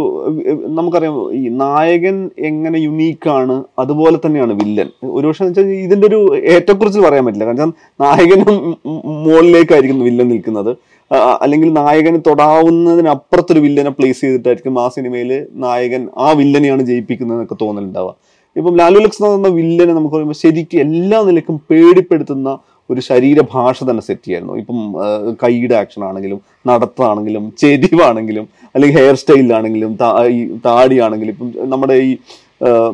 നമുക്കറിയാം ഈ നായകൻ എങ്ങനെ യുണീക്കാണ് അതുപോലെ തന്നെയാണ് വില്ലൻ. ഒരുപക്ഷെ എന്ന് വെച്ചാൽ ഇതിന്റെ ഒരു ഏറ്റക്കുറിച്ച് പറയാൻ പറ്റില്ല. കാരണം നായകനും മുകളിലേക്കായിരിക്കും വില്ലൻ നിൽക്കുന്നത്. അല്ലെങ്കിൽ നായകന് തൊടാവുന്നതിനപ്പുറത്തൊരു വില്ലനെ പ്ലേസ് ചെയ്തിട്ടായിരിക്കും ആ സിനിമയിൽ നായകൻ ആ വില്ലനെയാണ് ജയിപ്പിക്കുന്നതെന്നൊക്കെ തോന്നലുണ്ടാവുക. ഇപ്പം ലാലു ലക്സ് വില്ലനെ നമുക്ക് പറയുമ്പോൾ ശരിക്കും എല്ലാ നിലക്കും പേടിപ്പെടുത്തുന്ന ഒരു ശരീരഭാഷ തന്നെ സെറ്റ് ചെയ്യായിരുന്നു. ഇപ്പം കൈയുടെ ആക്ഷൻ ആണെങ്കിലും നടത്താണെങ്കിലും ചെരിവാണെങ്കിലും അല്ലെങ്കിൽ ഹെയർ സ്റ്റൈലിലാണെങ്കിലും ഈ താടിയാണെങ്കിലും ഇപ്പം നമ്മുടെ ഈ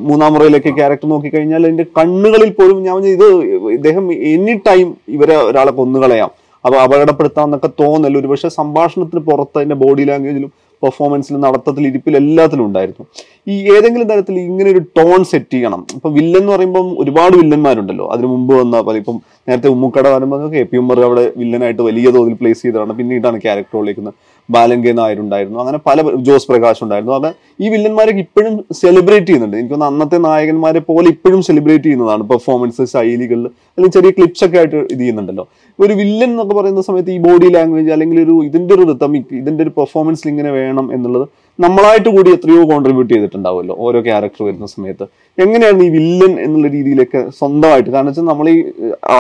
മൂന്നാം മുറയിലൊക്കെ ക്യാരക്ടർ നോക്കിക്കഴിഞ്ഞാൽ എന്റെ കണ്ണുകളിൽ പോലും ഞാൻ ഇത് ഇദ്ദേഹം എനി ടൈം ഇവരെ ഒരാളെ കൊന്നുകളയാം. അപ്പൊ അപകടപ്പെടുത്താന്നൊക്കെ തോന്നൽ. ഒരു പക്ഷെ സംഭാഷണത്തിന് പുറത്ത് എന്റെ ബോഡി ലാംഗ്വേജിലും പെർഫോമൻസിലും നടത്തത്തിൽ ഇരിപ്പിൽ എല്ലാത്തിലും ഉണ്ടായിരുന്നു. ഈ ഏതെങ്കിലും തരത്തിൽ ഇങ്ങനെ ഒരു ടോൺ സെറ്റ് ചെയ്യണം. ഇപ്പൊ വില്ലൻ എന്ന് പറയുമ്പോൾ ഒരുപാട് വില്ലന്മാരുണ്ടല്ലോ അതിന് മുമ്പ് വന്ന ഇപ്പം നേരത്തെ ഉമ്മുക്കട വരുമ്പോൾ കെ പി ഉമ്മർ അവിടെ വില്ലനായിട്ട് വലിയ തോതിൽ പ്ലേസ് ചെയ്തതാണ്. പിന്നീടാണ് ക്യാരക്ടർ വിളിക്കുന്നത് ബാലങ്കെ നായരുണ്ടായിരുന്നു അങ്ങനെ പല ജോസ് പ്രകാശ് ഉണ്ടായിരുന്നു. അങ്ങനെ ഈ വില്ലന്മാരൊക്കെ ഇപ്പോഴും സെലിബ്രേറ്റ് ചെയ്യുന്നുണ്ട്. എനിക്ക് തോന്നുന്നു അന്നത്തെ നായകന്മാരെ പോലെ ഇപ്പോഴും സെലിബ്രേറ്റ് ചെയ്യുന്നതാണ് പെർഫോമൻസ് ശൈലികളിൽ അല്ലെങ്കിൽ ചെറിയ ക്ലിപ്സ് ഒക്കെ ആയിട്ട് ഇത് ചെയ്യുന്നുണ്ടല്ലോ. ഒരു വില്ലൻ എന്നൊക്കെ പറയുന്ന സമയത്ത് ഈ ബോഡി ലാംഗ്വേജ് അല്ലെങ്കിൽ ഒരു ഇതിന്റെ ഒരു റിതമിക് ഇതിന്റെ ഒരു പെർഫോമൻസിൽ ഇങ്ങനെ വേണം എന്നുള്ളത് നമ്മളായിട്ട് കൂടി എത്രയോ കോൺട്രിബ്യൂട്ട് ചെയ്തിട്ടുണ്ടാവുമല്ലോ ഓരോ ക്യാരക്ടർ വരുന്ന സമയത്ത്. എങ്ങനെയാണ് ഈ വില്ലൻ എന്നുള്ള രീതിയിലൊക്കെ സ്വന്തമായിട്ട്? കാരണം വെച്ചാൽ നമ്മൾ ഈ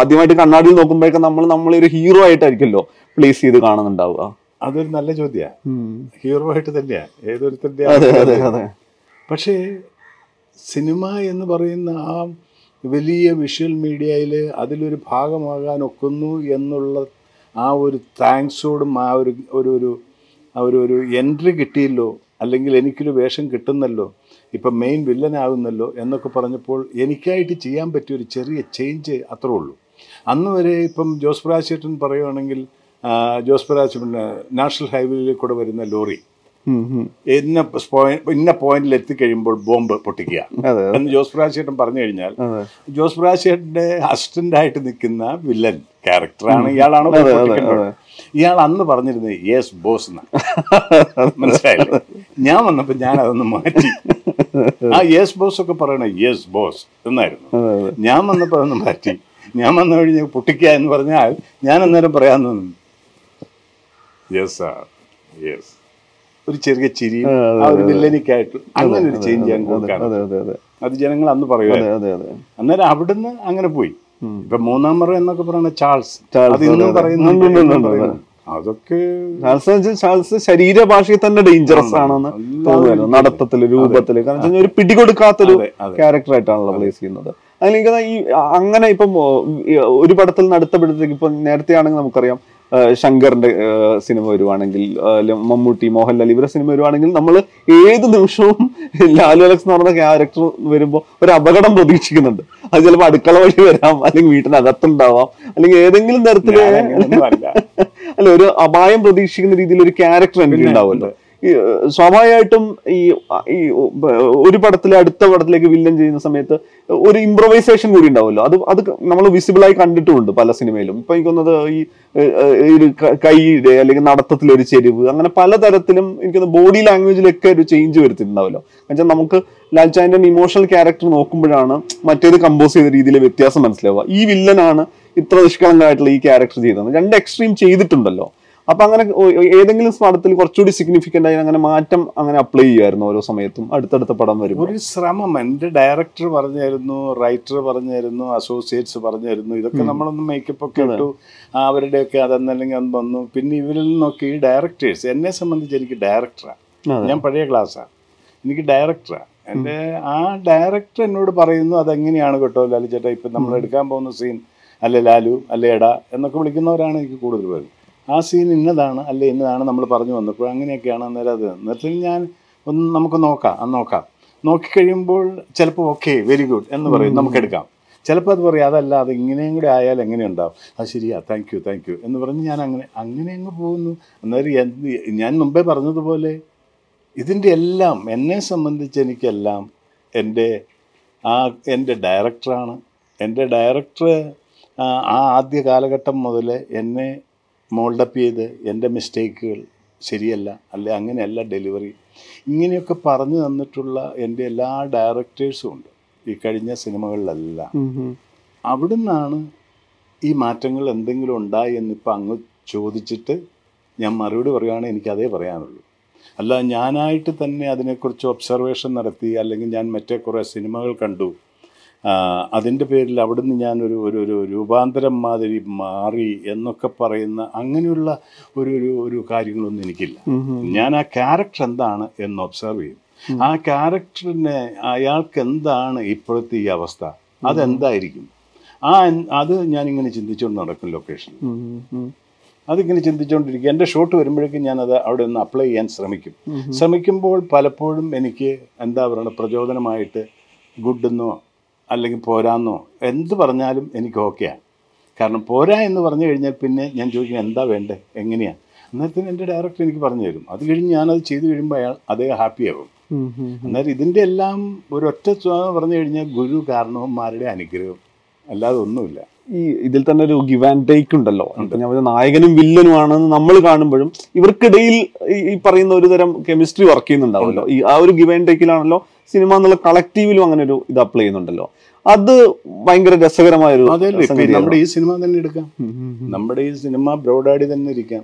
ആദ്യമായിട്ട് കണ്ണാടിയിൽ നോക്കുമ്പോഴൊക്കെ നമ്മൾ നമ്മളെ ഒരു ഹീറോ ആയിട്ടായിരിക്കുമല്ലോ പ്ലേസ് ചെയ്ത് കാണുന്നുണ്ടാവുക. അതൊരു നല്ല ചോദ്യമാണ് ഹീറോ ആയിട്ട് തന്നെയാ. ഏതൊരുത്തന്റെ പക്ഷേ സിനിമ എന്ന് പറയുന്ന ആ വലിയ വിഷ്വൽ മീഡിയയിൽ അതിലൊരു ഭാഗമാകാൻ ഒക്കുന്നു എന്നുള്ള ആ ഒരു താങ്ക്സോടും ആ ഒരു ഒരു ആ ഒരു എൻട്രി കിട്ടിയല്ലോ അല്ലെങ്കിൽ എനിക്കൊരു വേഷം കിട്ടുന്നല്ലോ ഇപ്പം മെയിൻ വില്ലനാകുന്നല്ലോ എന്നൊക്കെ പറഞ്ഞപ്പോൾ എനിക്കായിട്ട് ചെയ്യാൻ പറ്റിയ ഒരു ചെറിയ ചേഞ്ച് അത്രേ ഉള്ളൂ അന്ന് വരെ ഇപ്പം ജോസ് പ്രാശേട്ടൻ പറയുകയാണെങ്കിൽ ജോസ് പ്രാശ് നാഷണൽ ഹൈവേയിൽ കൂടെ വരുന്ന ലോറി. ഇന്ന ഇന്ന പോയിന്റിൽ എത്തിക്കഴിയുമ്പോൾ ബോംബ് പൊട്ടിക്കുക. എന്ന് ജോസ് പ്രാശേട്ടൻ പറഞ്ഞു കഴിഞ്ഞാൽ ജോസ് പ്രാശേട്ടന്റെ അസിസ്റ്റന്റ് ആയിട്ട് നിൽക്കുന്ന വില്ലൻ ക്യാരക്ടറാണ് ഇയാളാണ് ഇയാൾ അന്ന് പറഞ്ഞിരുന്നത് യെസ് ബോസ് എന്നാണ്. (laughs) മനസ്സിലായില്ലേ? ഞാൻ വന്നപ്പോ ഞാൻ അതൊന്ന് മാറ്റി. ആ യെസ് ബോസ് ഒക്കെ പറയണ യെസ് ബോസ് എന്നായിരുന്നു. ഞാൻ വന്നപ്പോ അതൊന്ന് മാറ്റി. ഞാൻ വന്നു കഴിഞ്ഞ പൊട്ടിക്കുക എന്ന് പറഞ്ഞാൽ ഞാൻ അന്നേരം പറയാൻ തോന്നുന്നു. Yes sir yes. ഒരു ചെറിയ ചിരി ഒരു വില്ലനിക്കായിട്ട് അങ്ങനെ ഒരു ചേഞ്ച് ഞാൻ അതെ അതെ ജനങ്ങൾ അന്ന് പറയും അതെ അതെ അതെ. അന്നേരം അവിടുന്ന് അങ്ങനെ പോയി. ഇപ്പൊ മൂന്നാം മുറ എന്നൊക്കെ പറയുന്ന ചാൾസ് അത് ഇന്നും. പറയുന്നുണ്ട്. അതൊക്കെ ചാൾസ് ചാൾസ് ശരീരഭാഷയിൽ തന്നെ ഡേഞ്ചറസ് ആണെന്ന് തോന്നുന്നു. നടത്തത്തിൽ രൂപത്തിൽ കാരണം ഒരു പിടികൊടുക്കാത്തൊരു ആയിട്ടാണല്ലോ പ്ലേസ് ചെയ്യുന്നത് അതിൽ ഈ അങ്ങനെ ഇപ്പം ഒരു പടത്തിൽ നിന്ന് അടുത്ത പടത്തേക്ക് ഇപ്പം നേരത്തെ ആണെങ്കിൽ നമുക്കറിയാം ശങ്കറിന്റെ സിനിമ വരുവാണെങ്കിൽ മമ്മൂട്ടി മോഹൻലാൽ ഇവരുടെ സിനിമ വരുവാണെങ്കിൽ നമ്മൾ ഏത് നിമിഷവും (laughs) ലാലു അലക്സ് എന്ന് പറഞ്ഞ ക്യാരക്ടർ വരുമ്പോൾ ഒരു അപകടം പ്രതീക്ഷിക്കുന്നുണ്ട്. അത് ചിലപ്പോൾ അടുക്കള വഴി വരാം അല്ലെങ്കിൽ വീട്ടിനകത്തുണ്ടാവാം അല്ലെങ്കിൽ ഏതെങ്കിലും തരത്തിൽ (laughs) അല്ല. ഒരു അപായം പ്രതീക്ഷിക്കുന്ന രീതിയിൽ ഒരു ക്യാരക്ടർ എനിക്ക് ഉണ്ടാവുമല്ലോ. സ്വാഭാവികമായിട്ടും ഈ ഈ ഒരു പടത്തിലെ അടുത്ത പടത്തിലേക്ക് വില്ലൻ ചെയ്യുന്ന സമയത്ത് ഒരു ഇംപ്രൊവൈസേഷൻ കൂടി ഉണ്ടാവുമല്ലോ. അത് അത് നമ്മൾ വിസിബിളായി കണ്ടിട്ടുമുണ്ട് പല സിനിമയിലും. ഇപ്പൊ എനിക്ക് തോന്നുന്നത് ഈ ഒരു കൈയുടെ അല്ലെങ്കിൽ നടത്തത്തിൽ ഒരു ചെരിവ് അങ്ങനെ പലതരത്തിലും എനിക്ക് ബോഡി ലാംഗ്വേജിലൊക്കെ ഒരു ചേഞ്ച് വരുത്തിയിട്ടുണ്ടാവല്ലോ എന്നുവെച്ചാൽ നമുക്ക് ലാൽചാന്റെ ഇമോഷണൽ ക്യാരക്ടർ നോക്കുമ്പോഴാണ് മറ്റേത് കമ്പോസ് ചെയ്ത രീതിയിലെ വ്യത്യാസം മനസ്സിലാവുക. ഈ വില്ലനാണ് ഇത്ര നിഷ്കളങ്കമായിട്ടുള്ള ഈ ക്യാരക്ടർ ചെയ്തത്. രണ്ട് എക്സ്ട്രീം ചെയ്തിട്ടുണ്ടല്ലോ. അപ്പൊ അങ്ങനെ ഏതെങ്കിലും പടത്തിൽ കുറച്ചുകൂടി സിഗ്നിഫിക്കന്റ് ആയി അങ്ങനെ മാറ്റം അങ്ങനെ അപ്ലൈ ചെയ്യുമായിരുന്നു ഓരോ സമയത്തും അടുത്തടുത്ത പടം വരുമ്പോൾ ഒരു ശ്രമം. എന്റെ ഡയറക്ടർ പറഞ്ഞായിരുന്നു റൈറ്റർ പറഞ്ഞായിരുന്നു അസോസിയേറ്റ്സ് പറഞ്ഞായിരുന്നു. ഇതൊക്കെ നമ്മളൊന്ന് മേക്കപ്പ് ഒക്കെ ഇട്ടു അവരുടെയൊക്കെ അതെന്നല്ലെങ്കിൽ അത് വന്നു. പിന്നെ ഇവരിൽ നിന്നൊക്കെ ഈ ഡയറക്ടേഴ്സ് എന്നെ സംബന്ധിച്ച് എനിക്ക് ഡയറക്ടറാണ് ഞാൻ പഴയ ക്ലാസ്സാണ് എനിക്ക് ഡയറക്ടറാണ് എന്റെ ആ ഡയറക്ടർ എന്നോട് പറയുന്നു അതെങ്ങനെയാണ് കേട്ടോ ലാലു ചേട്ടാ? ഇപ്പം നമ്മൾ എടുക്കാൻ പോകുന്ന സീൻ അല്ലെ ലാലു അല്ലെ എടാ? എന്നൊക്കെ വിളിക്കുന്നവരാണ് എനിക്ക് കൂടുതൽ പേര്. ആ സീൻ ഇന്നതാണ് അല്ലെ ഇന്നതാണ് നമ്മൾ പറഞ്ഞു വന്നപ്പോൾ അങ്ങനെയൊക്കെയാണ് അന്നേരം അത്. എന്നിട്ട് ഞാൻ ഒന്ന് നമുക്ക് നോക്കാം അത് നോക്കാം. നോക്കിക്കഴിയുമ്പോൾ ചിലപ്പോൾ ഓക്കെ വെരി ഗുഡ് എന്ന് പറയും. നമുക്ക് എടുക്കാം. ചിലപ്പോൾ അത് പറയും അതല്ല അത് ഇങ്ങനെയും കൂടെ ആയാൽ എങ്ങനെ ഉണ്ടാവും? അത് ശരിയാ താങ്ക് യു താങ്ക് യു എന്ന് പറഞ്ഞ് ഞാൻ അങ്ങനെ അങ്ങനെ അങ്ങ് പോകുന്നു. അന്നേരം എന്ത് ഞാൻ മുമ്പേ പറഞ്ഞതുപോലെ ഇതിന്റെ എല്ലാം എന്നെ സംബന്ധിച്ച് എനിക്കെല്ലാം എന്റെ ആ എന്റെ ഡയറക്ടറാണ് എന്റെ ഡയറക്ടർ ആ ആദ്യ കാലഘട്ടം മുതൽ എന്നെ മോൾഡപ്പ് ചെയ്ത് എന്റെ മിസ്റ്റേക്കുകൾ ശരിയല്ല അല്ലെ അങ്ങനെയല്ല ഡെലിവറി. ഇങ്ങനെയൊക്കെ പറഞ്ഞു തന്നിട്ടുള്ള എന്റെ എല്ലാ ഡയറക്ടേഴ്സും ഉണ്ട് ഈ കഴിഞ്ഞ സിനിമകളിലെല്ലാം. അവിടെ നിന്നാണ് അവിടുന്നാണ് ഈ മാറ്റങ്ങൾ എന്തെങ്കിലും ഉണ്ടായി എന്നിപ്പോൾ അങ്ങ് ചോദിച്ചിട്ട് ഞാൻ മറുപടി പറയുകയാണെങ്കിൽ എനിക്കതേ പറയാനുള്ളൂ. അല്ല ഞാനായിട്ട് തന്നെ അതിനെക്കുറിച്ച് ഒബ്സർവേഷൻ നടത്തി അല്ലെങ്കിൽ ഞാൻ മറ്റേ കുറേ സിനിമകൾ കണ്ടു അതിന്റെ പേരിൽ അവിടുന്ന് ഞാനൊരു ഒരു ഒരു രൂപാന്തരം മാതിരി മാറി എന്നൊക്കെ പറയുന്ന അങ്ങനെയുള്ള ഒരു ഒരു ഒരു കാര്യങ്ങളൊന്നും എനിക്കില്ല. ഞാൻ ആ ക്യാരക്ടർ എന്താണ് എന്ന് ഒബ്സർവ് ചെയ്യും. ആ ക്യാരക്ടറിനെ അയാൾക്ക് എന്താണ് ഇപ്പോഴത്തെ ഈ അവസ്ഥ? അതെന്തായിരിക്കും? ആ അത് ഞാനിങ്ങനെ ചിന്തിച്ചുകൊണ്ട് നടക്കും ലൊക്കേഷൻ. അതിങ്ങനെ ചിന്തിച്ചുകൊണ്ടിരിക്കും. എന്റെ ഷോട്ട് വരുമ്പോഴേക്കും ഞാനത് അവിടെ നിന്ന് അപ്ലൈ ചെയ്യാൻ ശ്രമിക്കും. ശ്രമിക്കുമ്പോൾ പലപ്പോഴും എനിക്ക് എന്താ പറയുക പ്രചോദനമായിട്ട് ഗുഡെന്നോ അല്ലെങ്കിൽ പോരാന്നോ? എന്ത് പറഞ്ഞാലും എനിക്ക് ഓക്കെയാണ് കാരണം പോരാ എന്ന് പറഞ്ഞു കഴിഞ്ഞാൽ പിന്നെ ഞാൻ ചോദിക്കും എന്താ വേണ്ടേ? എങ്ങനെയാണ് അന്നേരത്തിന് എന്റെ ഡയറക്ടർ എനിക്ക് പറഞ്ഞു തരും. അത് കഴിഞ്ഞ് ഞാനത് ചെയ്തു കഴിയുമ്പോൾ അയാൾ അദ്ദേഹം ഹാപ്പിയാവും. അന്നേരം ഇതിന്റെ എല്ലാം ഒരൊറ്റ പറഞ്ഞു കഴിഞ്ഞാൽ ഗുരു കാരണവന്മാരുടെ അനുഗ്രഹം. അല്ലാതെ ഒന്നുമില്ല. ഈ ഇതിൽ തന്നെ ഒരു ഗിവ് ആൻഡ് ടേക്ക് ഉണ്ടല്ലോ. ഞാൻ നായകനും വില്ലനും ആണെന്ന് നമ്മൾ കാണുമ്പോഴും ഇവർക്കിടയിൽ ഈ- ഈ പറയുന്ന ഒരു തരം കെമിസ്ട്രി വർക്ക് ചെയ്യുന്നുണ്ടാവുമല്ലോ. ഈ ആ ഒരു ഗിവ് ആൻഡ് ടേക്കിലാണല്ലോ സിനിമ എന്നുള്ള കളക്റ്റീവിലും അങ്ങനെ ഒരു ഇത് അപ്ലൈ ചെയ്യുന്നുണ്ടല്ലോ അത് ഭയങ്കര രസകരമായ ഒരു അതല്ലേ ഇപ്പൊ സംഗതിയാണ്. നമ്മുടെ ഈ സിനിമ തന്നെ എടുക്കാം. നമ്മുടെ ഈ സിനിമ ബ്രോഡാഡി തന്നെ ഇരിക്കാം